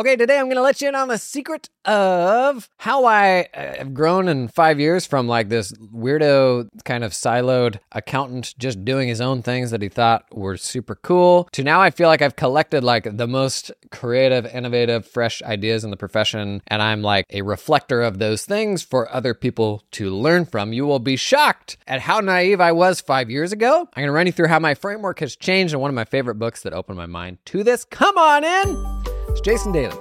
Okay, today I'm going to let you in on the secret of how I uh, have grown in five years from like this weirdo kind of siloed accountant just doing his own things that he thought were super cool to now I feel like I've collected like the most creative, innovative, fresh ideas in the profession. And I'm like a reflector of those things for other people to learn from. You will be shocked at how naive I was five years ago. I'm going to run you through how my framework has changed and one of my favorite books that opened my mind to this. Come on in. It's Jason Daily.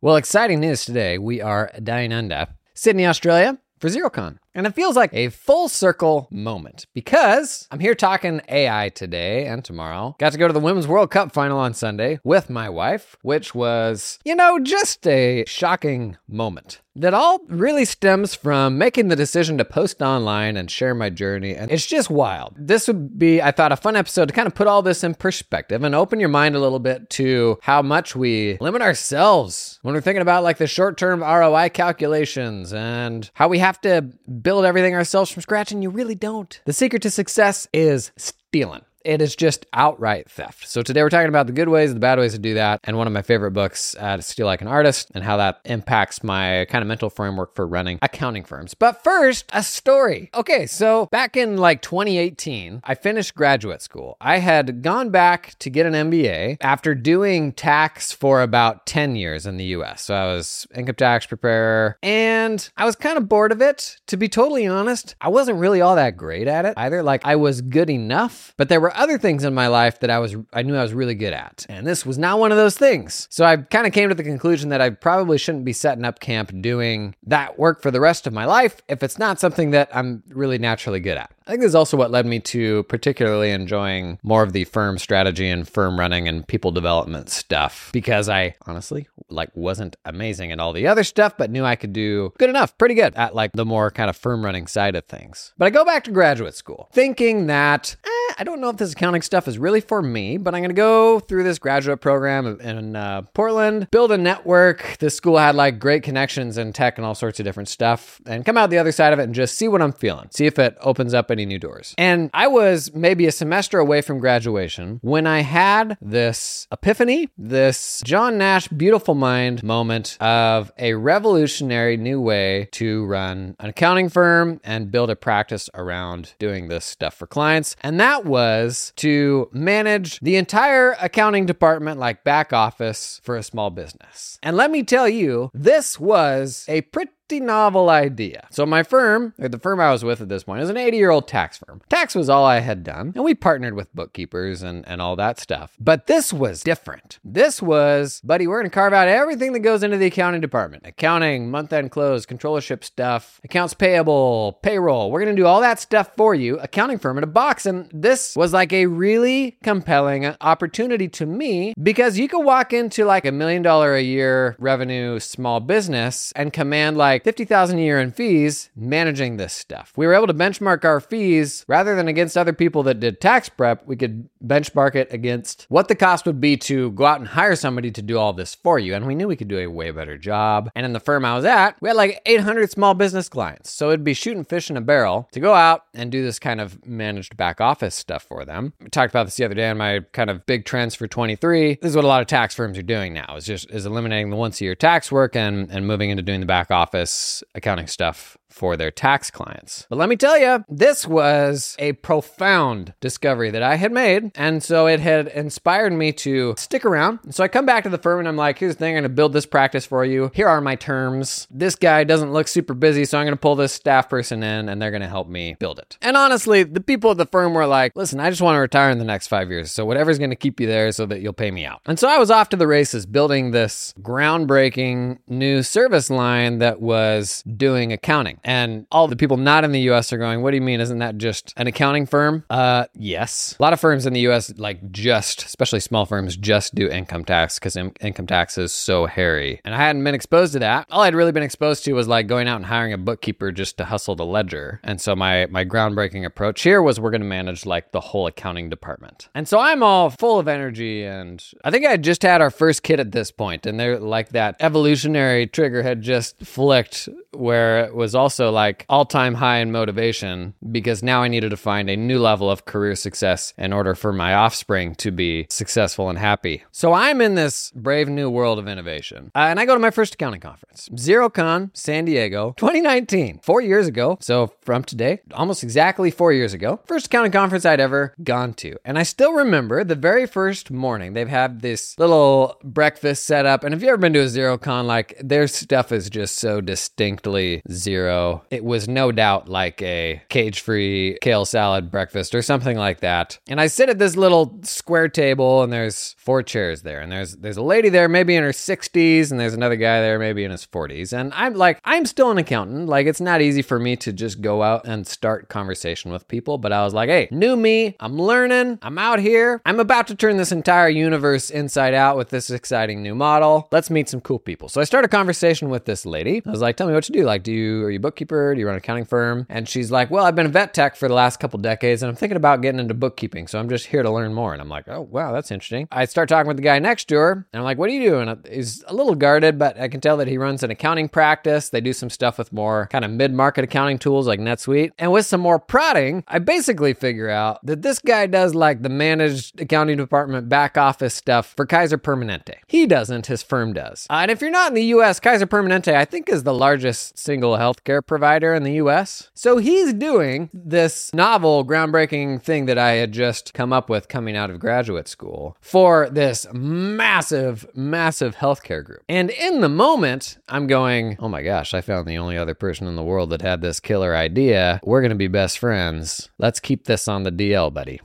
Well, exciting news today. We are dying under Sydney, Australia for Xerocon. And it feels like a full circle moment because I'm here talking AI today and tomorrow. Got to go to the Women's World Cup final on Sunday with my wife, which was, you know, just a shocking moment. That all really stems from making the decision to post online and share my journey. And it's just wild. This would be, I thought, a fun episode to kind of put all this in perspective and open your mind a little bit to how much we limit ourselves when we're thinking about like the short term ROI calculations and how we have to build everything ourselves from scratch, and you really don't. The secret to success is stealing it is just outright theft. So today we're talking about the good ways, and the bad ways to do that, and one of my favorite books, uh, Steal Like an Artist, and how that impacts my kind of mental framework for running accounting firms. But first, a story. Okay, so back in like 2018, I finished graduate school. I had gone back to get an MBA after doing tax for about 10 years in the US. So I was income tax preparer, and I was kind of bored of it. To be totally honest, I wasn't really all that great at it either. Like I was good enough, but there were other things in my life that I was I knew I was really good at. And this was not one of those things. So I kind of came to the conclusion that I probably shouldn't be setting up camp doing that work for the rest of my life if it's not something that I'm really naturally good at. I think this is also what led me to particularly enjoying more of the firm strategy and firm running and people development stuff because I honestly like wasn't amazing at all the other stuff, but knew I could do good enough, pretty good at like the more kind of firm running side of things. But I go back to graduate school thinking that eh, I don't know if this accounting stuff is really for me, but I'm going to go through this graduate program in uh, Portland, build a network. This school had like great connections in tech and all sorts of different stuff, and come out the other side of it and just see what I'm feeling, see if it opens up any new doors. And I was maybe a semester away from graduation when I had this epiphany, this John Nash beautiful mind moment of a revolutionary new way to run an accounting firm and build a practice around doing this stuff for clients. And that was to manage the entire accounting department, like back office for a small business. And let me tell you, this was a pretty pretty novel idea. So my firm, or the firm I was with at this point, is an 80 year old tax firm. Tax was all I had done, and we partnered with bookkeepers and, and all that stuff. But this was different. This was, buddy, we're gonna carve out everything that goes into the accounting department. Accounting, month-end close, controllership stuff, accounts payable, payroll. We're gonna do all that stuff for you, accounting firm in a box. And this was like a really compelling opportunity to me because you could walk into like a million dollar a year revenue small business and command like like 50,000 a year in fees managing this stuff. We were able to benchmark our fees rather than against other people that did tax prep, we could benchmark it against what the cost would be to go out and hire somebody to do all this for you. And we knew we could do a way better job. And in the firm I was at, we had like 800 small business clients. So it'd be shooting fish in a barrel to go out and do this kind of managed back office stuff for them. We talked about this the other day on my kind of big trends for 23. This is what a lot of tax firms are doing now is just is eliminating the once a year tax work and, and moving into doing the back office accounting stuff for their tax clients. But let me tell you, this was a profound discovery that I had made. And so it had inspired me to stick around. So I come back to the firm and I'm like, here's the thing, I'm gonna build this practice for you. Here are my terms. This guy doesn't look super busy, so I'm gonna pull this staff person in and they're gonna help me build it. And honestly, the people at the firm were like, listen, I just wanna retire in the next five years. So whatever's gonna keep you there so that you'll pay me out. And so I was off to the races building this groundbreaking new service line that was doing accounting. And all the people not in the US are going, What do you mean? Isn't that just an accounting firm? Uh, yes. A lot of firms in the US, like just, especially small firms, just do income tax because in- income tax is so hairy. And I hadn't been exposed to that. All I'd really been exposed to was like going out and hiring a bookkeeper just to hustle the ledger. And so my, my groundbreaking approach here was we're going to manage like the whole accounting department. And so I'm all full of energy. And I think I just had our first kid at this point, And they're like that evolutionary trigger had just flicked where it was all also like all time high in motivation because now I needed to find a new level of career success in order for my offspring to be successful and happy. So I'm in this brave new world of innovation. Uh, and I go to my first accounting conference, XeroCon San Diego 2019, four years ago. So from today, almost exactly four years ago, first accounting conference I'd ever gone to. And I still remember the very first morning, they've had this little breakfast set up. And if you've ever been to a XeroCon, like their stuff is just so distinctly Xero. It was no doubt like a cage free kale salad breakfast or something like that. And I sit at this little square table and there's four chairs there. And there's there's a lady there maybe in her 60s and there's another guy there maybe in his 40s. And I'm like, I'm still an accountant. Like it's not easy for me to just go out and start conversation with people. But I was like, hey, new me, I'm learning, I'm out here. I'm about to turn this entire universe inside out with this exciting new model. Let's meet some cool people. So I start a conversation with this lady. I was like, tell me what you do. Like, do you are you bookkeeper? Do you run an accounting firm? And she's like, well, I've been a vet tech for the last couple decades and I'm thinking about getting into bookkeeping. So I'm just here to learn more. And I'm like, oh wow, that's interesting. I start talking with the guy next to her and I'm like, what are you doing? He's a little guarded, but I can tell that he runs an accounting practice. They do some stuff with more kind of mid-market accounting tools like NetSuite. And with some more prodding, I basically figure out that this guy does like the managed accounting department back office stuff for Kaiser Permanente. He doesn't, his firm does. Uh, and if you're not in the US, Kaiser Permanente, I think, is the largest single healthcare provider in the US. So he's doing this novel, groundbreaking thing that I had just come up with coming out of graduate school for this massive, massive healthcare group. And in the moment, I'm going, oh my gosh, I found the only other person in the world that had this killer idea. We're going to be best friends. Let's keep this on the DL, buddy.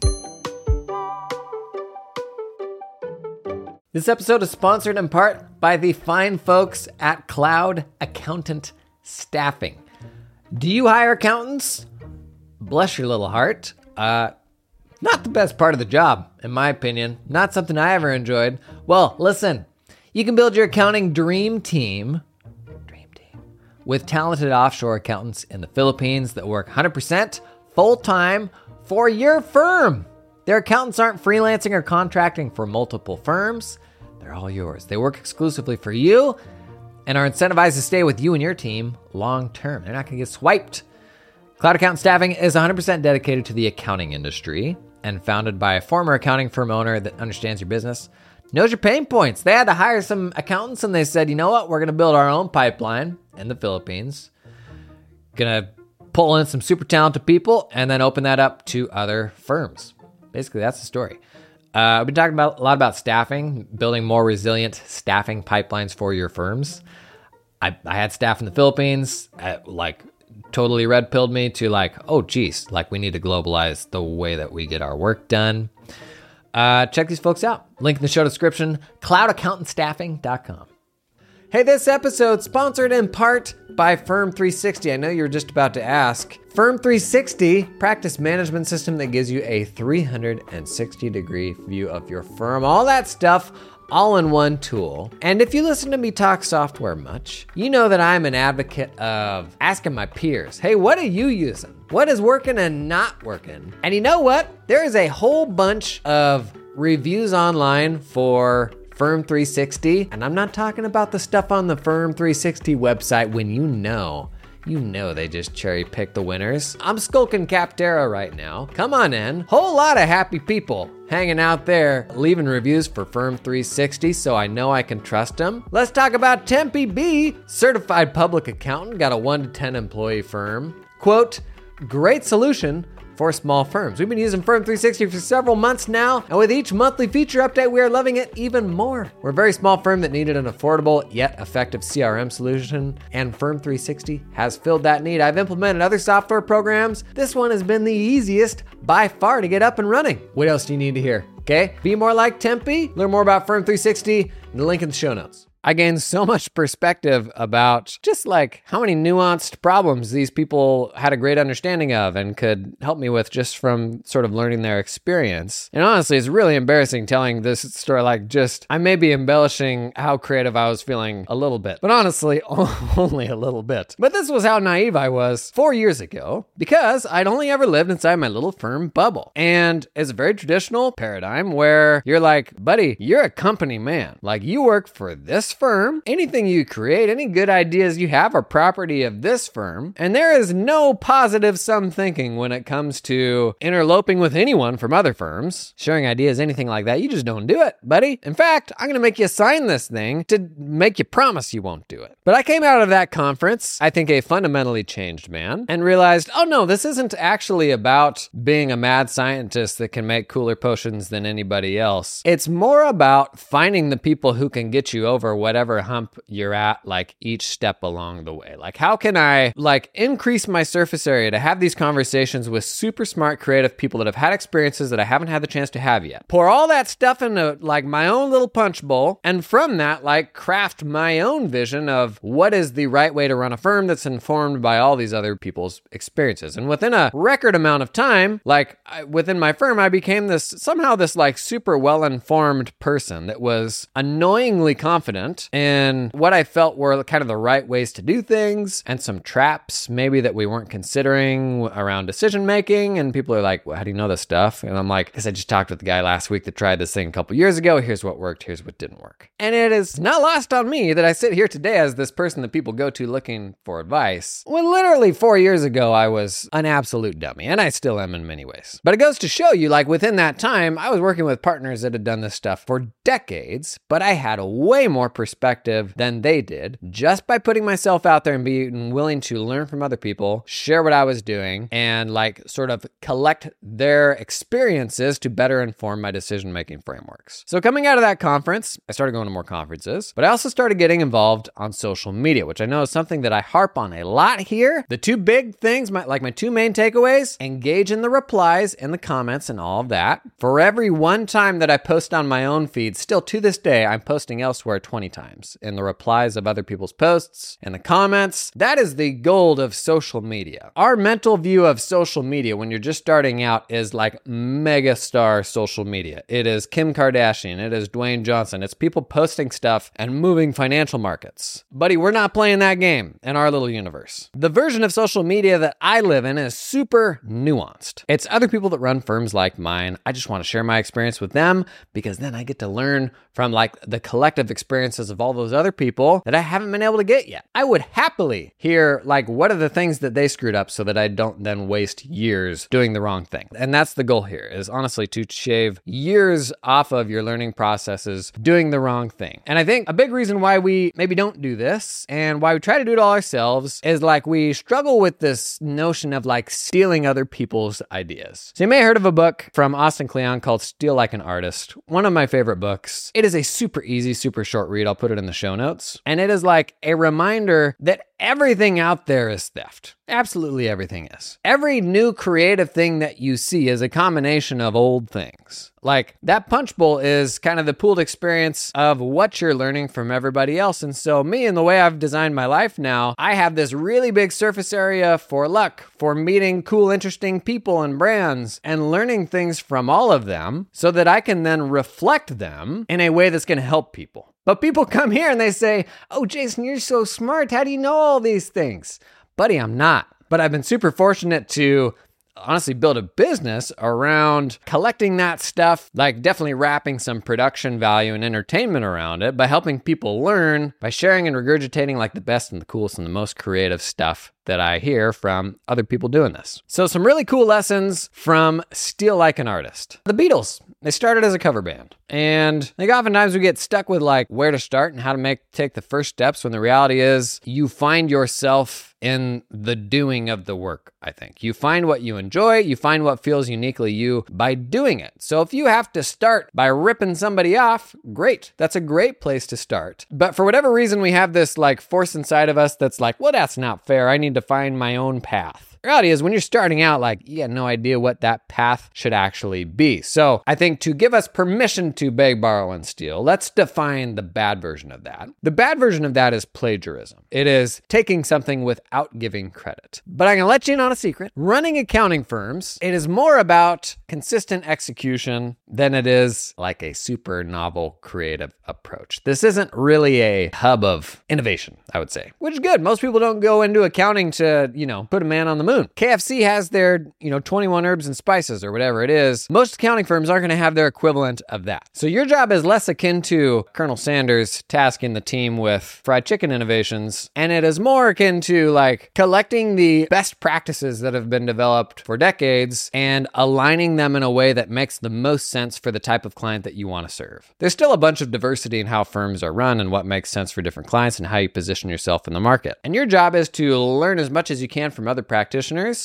This episode is sponsored in part by the fine folks at Cloud Accountant Staffing. Do you hire accountants? Bless your little heart. Uh, not the best part of the job, in my opinion. Not something I ever enjoyed. Well, listen, you can build your accounting dream team, dream team, with talented offshore accountants in the Philippines that work 100% full time for your firm. Their accountants aren't freelancing or contracting for multiple firms. They're all yours. They work exclusively for you and are incentivized to stay with you and your team long term. They're not going to get swiped. Cloud Accountant Staffing is 100% dedicated to the accounting industry and founded by a former accounting firm owner that understands your business, knows your pain points. They had to hire some accountants and they said, you know what? We're going to build our own pipeline in the Philippines. Going to pull in some super talented people and then open that up to other firms. Basically, that's the story. Uh, I've been talking about a lot about staffing, building more resilient staffing pipelines for your firms. I, I had staff in the Philippines, at, like totally red pilled me to like, oh geez, like we need to globalize the way that we get our work done. Uh, check these folks out. Link in the show description, cloudaccountantstaffing.com. Hey, this episode sponsored in part by Firm 360. I know you were just about to ask. Firm 360, practice management system that gives you a 360 degree view of your firm. All that stuff all in one tool. And if you listen to me talk software much, you know that I'm an advocate of asking my peers, hey, what are you using? What is working and not working? And you know what? There is a whole bunch of reviews online for Firm 360. And I'm not talking about the stuff on the Firm 360 website when you know you know they just cherry pick the winners. I'm skulking Capterra right now. Come on in. Whole lot of happy people hanging out there, leaving reviews for Firm 360 so I know I can trust them. Let's talk about Tempe B, certified public accountant, got a 1 to 10 employee firm. Quote, great solution for small firms. We've been using Firm 360 for several months now, and with each monthly feature update, we are loving it even more. We're a very small firm that needed an affordable yet effective CRM solution, and Firm 360 has filled that need. I've implemented other software programs. This one has been the easiest by far to get up and running. What else do you need to hear? Okay? Be more like Tempe. Learn more about Firm 360 in the link in the show notes. I gained so much perspective about just like how many nuanced problems these people had a great understanding of and could help me with just from sort of learning their experience. And honestly, it's really embarrassing telling this story. Like, just I may be embellishing how creative I was feeling a little bit, but honestly, only a little bit. But this was how naive I was four years ago because I'd only ever lived inside my little firm bubble. And it's a very traditional paradigm where you're like, buddy, you're a company man. Like, you work for this firm. Anything you create, any good ideas you have are property of this firm. And there is no positive sum thinking when it comes to interloping with anyone from other firms, sharing ideas, anything like that. You just don't do it, buddy. In fact, I'm going to make you sign this thing to make you promise you won't do it. But I came out of that conference, I think a fundamentally changed man, and realized, oh no, this isn't actually about being a mad scientist that can make cooler potions than anybody else. It's more about finding the people who can get you over whatever hump you're at, like each step along the way. Like, how can I like increase my surface area to have these conversations with super smart, creative people that have had experiences that I haven't had the chance to have yet? Pour all that stuff into like my own little punch bowl, and from that, like craft my own vision of what is the right way to run a firm that's informed by all these other people's experiences. And within a record amount of time, like I, within my firm, I became this somehow this like super well informed person that was annoyingly confident in what I felt were kind of the right ways to do things and some traps maybe that we weren't considering around decision making. And people are like, well, how do you know this stuff? And I'm like, because I just talked with the guy last week that tried this thing a couple years ago. Here's what worked, here's what didn't work. And it is not lost on me that I sit here today as this person that people go to looking for advice. When literally four years ago, I was an absolute dummy, and I still am in many ways. But it goes to show you, like within that time, I was working with partners that had done this stuff for decades, but I had a way more perspective than they did just by putting myself out there and being willing to learn from other people, share what I was doing, and like sort of collect their experiences to better inform my decision making frameworks. So, coming out of that conference, I started going to more conferences, but I also started getting involved on social media, which I know is something that I harp on a lot here. The two big things, my, like my two main takeaways engage in the replies and the comments and all of that. For every one time that I post on my own feed, still to this day, I'm posting elsewhere 20 times in the replies of other people's posts and the comments. That is the gold of social media. Our mental view of social media when you're just starting out is like mega star social media. It is Kim Kardashian, it is Dwayne Johnson, it's people posting stuff and moving financial markets. Buddy, we're not playing that game in our little universe. The version of social media that I live in is super nuanced. It's other people that run firms like mine. I just want to share my experience with them because then I get to learn from like the collective experiences of all those other people that I haven't been able to get yet. I would happily hear like what are the things that they screwed up so that I don't then waste years doing the wrong thing. And that's the goal here is honestly to shave years off of your learning processes doing the wrong thing. And I think a big reason why we maybe don't do this and why we try to do it all ourselves is like we struggle with this notion of like stealing other people's ideas. So you may have heard of a book from Austin Kleon called Steal Like an Artist, one of my favorite books. It is a super easy, super short read. I'll put it in the show notes. And it is like a reminder that everything out there is theft. Absolutely everything is. Every new creative thing that you see is a combination of old things. Like that punch bowl is kind of the pooled experience of what you're learning from everybody else. And so, me and the way I've designed my life now, I have this really big surface area for luck, for meeting cool, interesting people and brands and learning things from all of them so that I can then reflect them in a way that's going to help people. But people come here and they say, Oh, Jason, you're so smart. How do you know all these things? Buddy, I'm not. But I've been super fortunate to honestly build a business around collecting that stuff, like definitely wrapping some production value and entertainment around it by helping people learn, by sharing and regurgitating like the best and the coolest and the most creative stuff that I hear from other people doing this. So, some really cool lessons from Steal Like an Artist. The Beatles, they started as a cover band. And I think oftentimes we get stuck with like where to start and how to make take the first steps when the reality is you find yourself in the doing of the work, I think. You find what you enjoy, you find what feels uniquely you by doing it. So if you have to start by ripping somebody off, great. That's a great place to start. But for whatever reason, we have this like force inside of us that's like, well, that's not fair. I need to find my own path. Reality is, when you're starting out, like, you got no idea what that path should actually be. So, I think to give us permission to beg, borrow, and steal, let's define the bad version of that. The bad version of that is plagiarism. It is taking something without giving credit. But I'm gonna let you in on a secret. Running accounting firms, it is more about consistent execution than it is like a super novel creative approach. This isn't really a hub of innovation, I would say, which is good. Most people don't go into accounting to, you know, put a man on the moon. KFC has their, you know, 21 herbs and spices or whatever it is. Most accounting firms aren't going to have their equivalent of that. So your job is less akin to Colonel Sanders tasking the team with fried chicken innovations, and it is more akin to like collecting the best practices that have been developed for decades and aligning them in a way that makes the most sense for the type of client that you want to serve. There's still a bunch of diversity in how firms are run and what makes sense for different clients and how you position yourself in the market. And your job is to learn as much as you can from other practitioners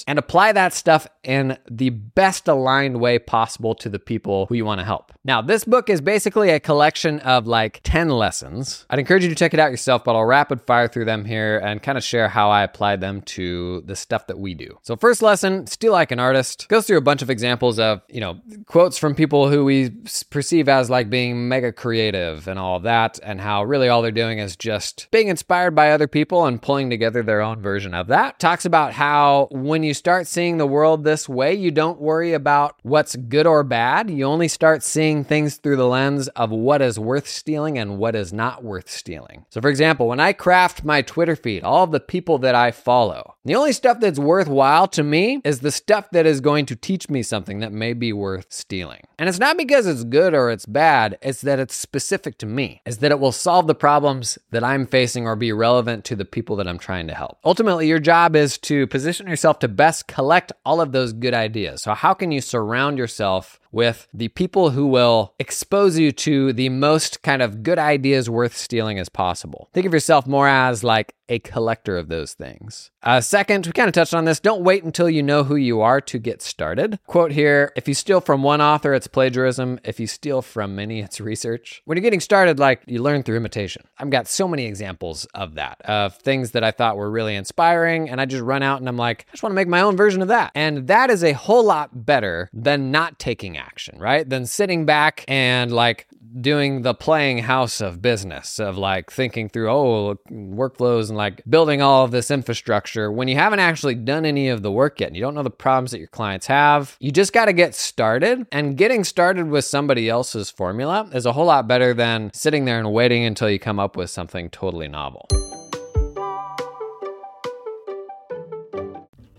and apply that stuff in the best aligned way possible to the people who you want to help. Now, this book is basically a collection of like 10 lessons. I'd encourage you to check it out yourself, but I'll rapid fire through them here and kind of share how I applied them to the stuff that we do. So, first lesson, steal like an artist, goes through a bunch of examples of, you know, quotes from people who we perceive as like being mega creative and all that, and how really all they're doing is just being inspired by other people and pulling together their own version of that. Talks about how when you start seeing the world this way, you don't worry about what's good or bad. You only start seeing things through the lens of what is worth stealing and what is not worth stealing. So, for example, when I craft my Twitter feed, all the people that I follow, the only stuff that's worthwhile to me is the stuff that is going to teach me something that may be worth stealing. And it's not because it's good or it's bad, it's that it's specific to me, is that it will solve the problems that I'm facing or be relevant to the people that I'm trying to help. Ultimately, your job is to position yourself to best collect all of those good ideas. So, how can you surround yourself with the people who will expose you to the most kind of good ideas worth stealing as possible. Think of yourself more as like a collector of those things. Uh, second, we kind of touched on this. Don't wait until you know who you are to get started. Quote here If you steal from one author, it's plagiarism. If you steal from many, it's research. When you're getting started, like you learn through imitation. I've got so many examples of that, of things that I thought were really inspiring. And I just run out and I'm like, I just want to make my own version of that. And that is a whole lot better than not taking action, right? Than sitting back and like doing the playing house of business of like thinking through oh workflows and like building all of this infrastructure when you haven't actually done any of the work yet and you don't know the problems that your clients have you just got to get started and getting started with somebody else's formula is a whole lot better than sitting there and waiting until you come up with something totally novel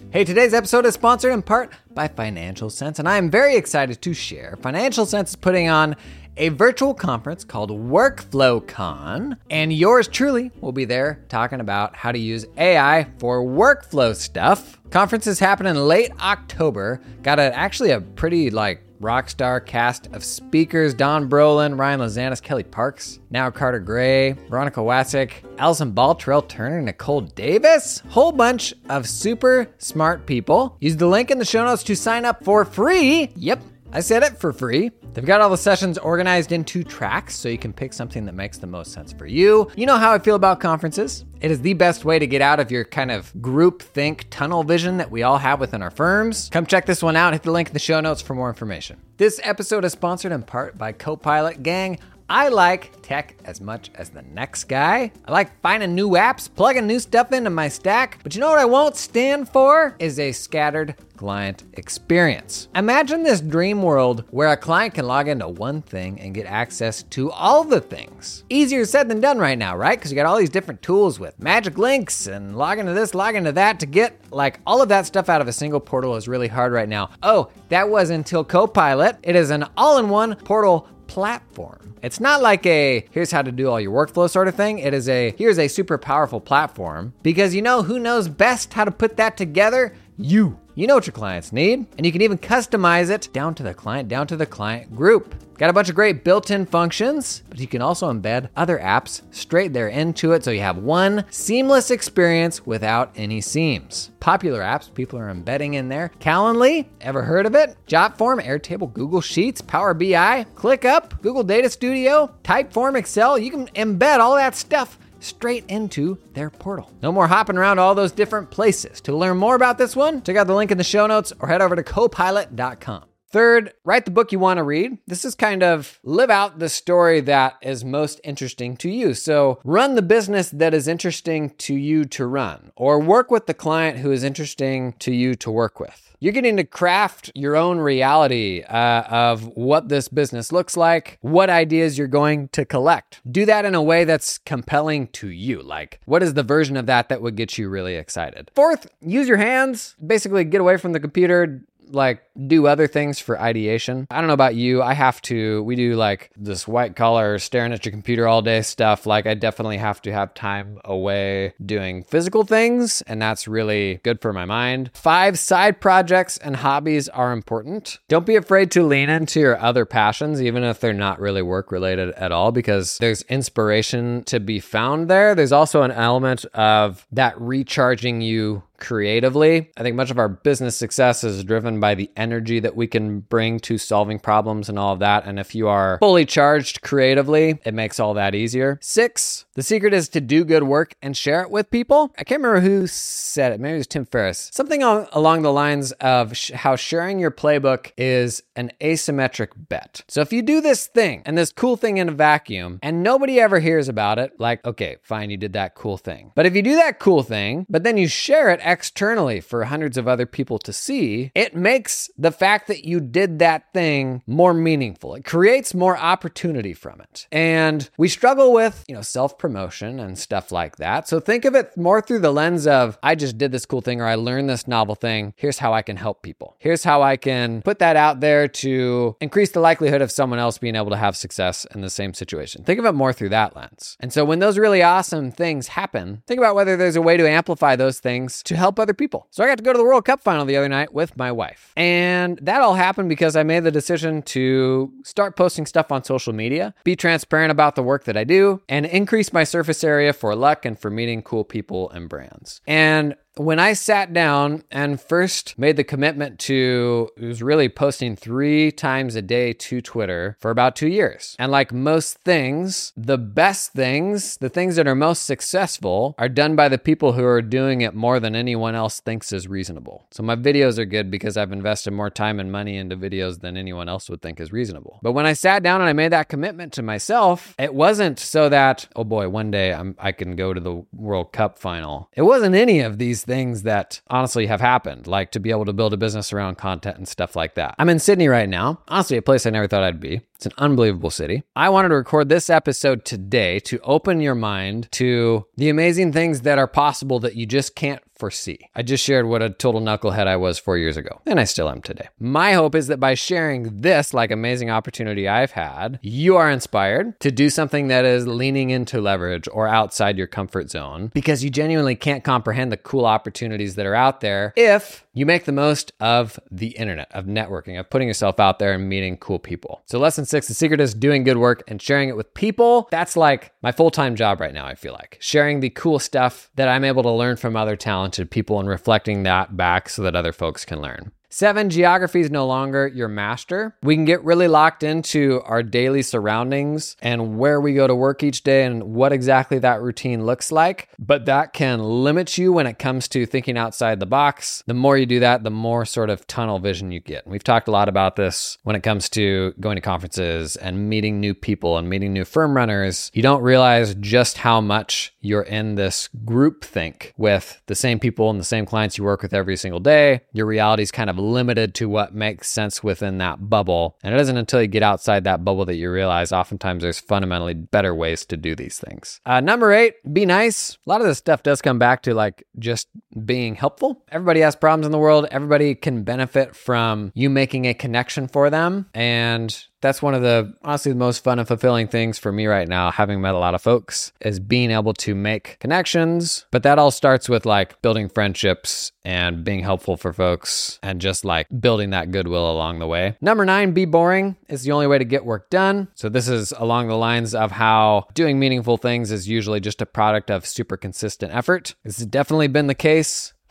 Hey, today's episode is sponsored in part by Financial Cents, and I am very excited to share. Financial Cents is putting on a virtual conference called Workflow Con, and yours truly will be there talking about how to use AI for workflow stuff. Conference is happening late October. Got a, actually a pretty like rock star cast of speakers Dawn Brolin, Ryan Lazanis, Kelly Parks, now Carter Gray, Veronica Wasek, Alison Ball, Terrell Turner, Nicole Davis. Whole bunch of super smart people. Use the link in the show notes to sign up for free. Yep, I said it for free. They've got all the sessions organized into tracks so you can pick something that makes the most sense for you. You know how I feel about conferences. It is the best way to get out of your kind of group think tunnel vision that we all have within our firms. Come check this one out. Hit the link in the show notes for more information. This episode is sponsored in part by Copilot Gang. I like tech as much as the next guy. I like finding new apps, plugging new stuff into my stack, but you know what I won't stand for? Is a scattered client experience. Imagine this dream world where a client can log into one thing and get access to all the things. Easier said than done right now, right? Because you got all these different tools with magic links and log into this, log into that to get like all of that stuff out of a single portal is really hard right now. Oh, that was until Copilot. It is an all in one portal platform. It's not like a here's how to do all your workflow sort of thing. It is a here's a super powerful platform because you know who knows best how to put that together? You. You know what your clients need, and you can even customize it down to the client, down to the client group. Got a bunch of great built in functions, but you can also embed other apps straight there into it so you have one seamless experience without any seams. Popular apps people are embedding in there Calendly, ever heard of it? Jotform, Airtable, Google Sheets, Power BI, ClickUp, Google Data Studio, Typeform, Excel. You can embed all that stuff straight into their portal. No more hopping around all those different places. To learn more about this one, check out the link in the show notes or head over to copilot.com. Third, write the book you want to read. This is kind of live out the story that is most interesting to you. So run the business that is interesting to you to run, or work with the client who is interesting to you to work with. You're getting to craft your own reality uh, of what this business looks like, what ideas you're going to collect. Do that in a way that's compelling to you. Like, what is the version of that that would get you really excited? Fourth, use your hands. Basically, get away from the computer, like do other things for ideation. I don't know about you. I have to, we do like this white collar staring at your computer all day stuff. Like, I definitely have to have time away doing physical things, and that's really good for my mind. Five side projects and hobbies are important. Don't be afraid to lean into your other passions, even if they're not really work related at all, because there's inspiration to be found there. There's also an element of that recharging you creatively. I think much of our business success is driven by the energy that we can bring to solving problems and all of that. And if you are fully charged creatively, it makes all that easier. Six, the secret is to do good work and share it with people. I can't remember who said it. Maybe it was Tim Ferriss. Something along the lines of sh- how sharing your playbook is an asymmetric bet. So if you do this thing and this cool thing in a vacuum and nobody ever hears about it, like, okay, fine, you did that cool thing. But if you do that cool thing, but then you share it externally for hundreds of other people to see, it makes the fact that you did that thing more meaningful. It creates more opportunity from it. And we struggle with, you know, self promotion and stuff like that. So think of it more through the lens of I just did this cool thing or I learned this novel thing. Here's how I can help people. Here's how I can put that out there to increase the likelihood of someone else being able to have success in the same situation. Think of it more through that lens. And so when those really awesome things happen, think about whether there's a way to amplify those things to help other people. So I got to go to the World Cup final the other night with my wife. And that all happened because I made the decision to start posting stuff on social media, be transparent about the work that I do, and increase my surface area for luck and for meeting cool people and brands. And when I sat down and first made the commitment to, it was really posting three times a day to Twitter for about two years. And like most things, the best things, the things that are most successful, are done by the people who are doing it more than anyone else thinks is reasonable. So my videos are good because I've invested more time and money into videos than anyone else would think is reasonable. But when I sat down and I made that commitment to myself, it wasn't so that, oh boy, one day I'm, I can go to the World Cup final. It wasn't any of these things that honestly have happened, like to be able to build a business around content and stuff like that. I'm in Sydney right now, honestly, a place I never thought I'd be. It's an unbelievable city. I wanted to record this episode today to open your mind to the amazing things that are possible that you just can't foresee. I just shared what a total knucklehead I was four years ago, and I still am today. My hope is that by sharing this like amazing opportunity I've had, you are inspired to do something that is leaning into leverage or outside your comfort zone because you genuinely can't comprehend the cool opportunities that are out there if you make the most of the internet, of networking, of putting yourself out there and meeting cool people. So, lesson six the secret is doing good work and sharing it with people. That's like my full time job right now, I feel like. Sharing the cool stuff that I'm able to learn from other talented people and reflecting that back so that other folks can learn. Seven, geography is no longer your master. We can get really locked into our daily surroundings and where we go to work each day and what exactly that routine looks like. But that can limit you when it comes to thinking outside the box. The more you do that, the more sort of tunnel vision you get. We've talked a lot about this when it comes to going to conferences and meeting new people and meeting new firm runners. You don't realize just how much you're in this group think with the same people and the same clients you work with every single day. Your reality is kind of limited to what makes sense within that bubble. And it isn't until you get outside that bubble that you realize oftentimes there's fundamentally better ways to do these things. Uh, number eight, be nice. A lot of this stuff does come back to like just being helpful. Everybody has problems in the world. Everybody can benefit from you making a connection for them. And that's one of the honestly the most fun and fulfilling things for me right now having met a lot of folks is being able to make connections but that all starts with like building friendships and being helpful for folks and just like building that goodwill along the way number nine be boring is the only way to get work done so this is along the lines of how doing meaningful things is usually just a product of super consistent effort this has definitely been the case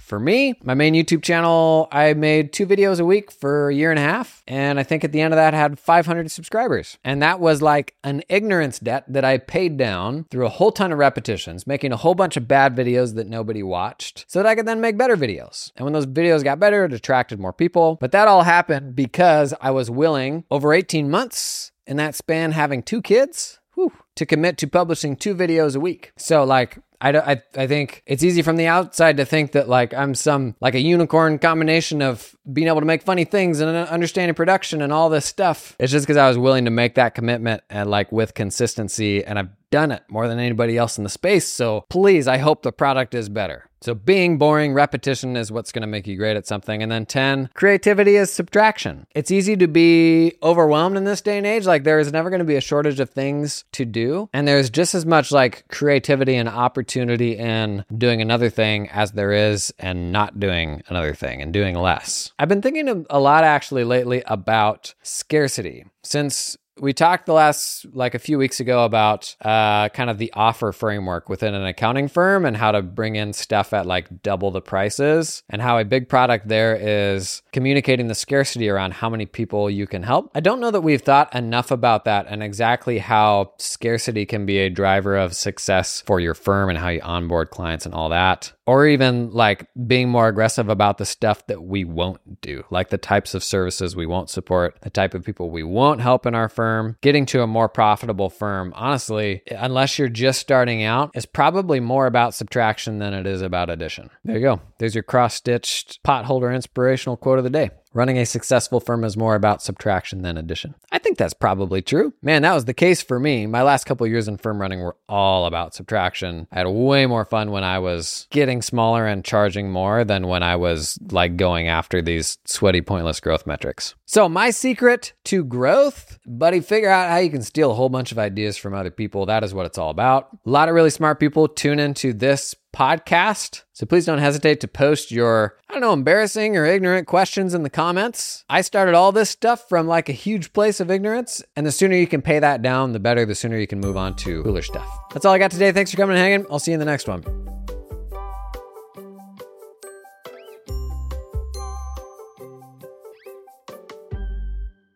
For me, my main YouTube channel, I made two videos a week for a year and a half. And I think at the end of that, had 500 subscribers. And that was like an ignorance debt that I paid down through a whole ton of repetitions, making a whole bunch of bad videos that nobody watched so that I could then make better videos. And when those videos got better, it attracted more people. But that all happened because I was willing over 18 months in that span having two kids whew, to commit to publishing two videos a week. So, like, I, I, I think it's easy from the outside to think that like I'm some like a unicorn combination of being able to make funny things and understanding production and all this stuff. It's just because I was willing to make that commitment and like with consistency and I've done it more than anybody else in the space. So please, I hope the product is better. So being boring, repetition is what's going to make you great at something. And then 10, creativity is subtraction. It's easy to be overwhelmed in this day and age. Like there is never going to be a shortage of things to do. And there's just as much like creativity and opportunity in doing another thing as there is and not doing another thing and doing less. I've been thinking a lot actually lately about scarcity. Since we talked the last like a few weeks ago about uh, kind of the offer framework within an accounting firm and how to bring in stuff at like double the prices and how a big product there is communicating the scarcity around how many people you can help. I don't know that we've thought enough about that and exactly how scarcity can be a driver of success for your firm and how you onboard clients and all that or even like being more aggressive about the stuff that we won't do, like the types of services we won't support, the type of people we won't help in our firm. Getting to a more profitable firm, honestly, unless you're just starting out, is probably more about subtraction than it is about addition. There you go. There's your cross stitched potholder inspirational quote of the day. Running a successful firm is more about subtraction than addition. I think that's probably true. Man, that was the case for me. My last couple years in firm running were all about subtraction. I had way more fun when I was getting smaller and charging more than when I was like going after these sweaty, pointless growth metrics. So, my secret to growth, buddy, figure out how you can steal a whole bunch of ideas from other people. That is what it's all about. A lot of really smart people tune into this podcast. So please don't hesitate to post your, I don't know, embarrassing or ignorant questions in the comments. I started all this stuff from like a huge place of ignorance. And the sooner you can pay that down, the better. The sooner you can move on to cooler stuff. That's all I got today. Thanks for coming and hanging. I'll see you in the next one.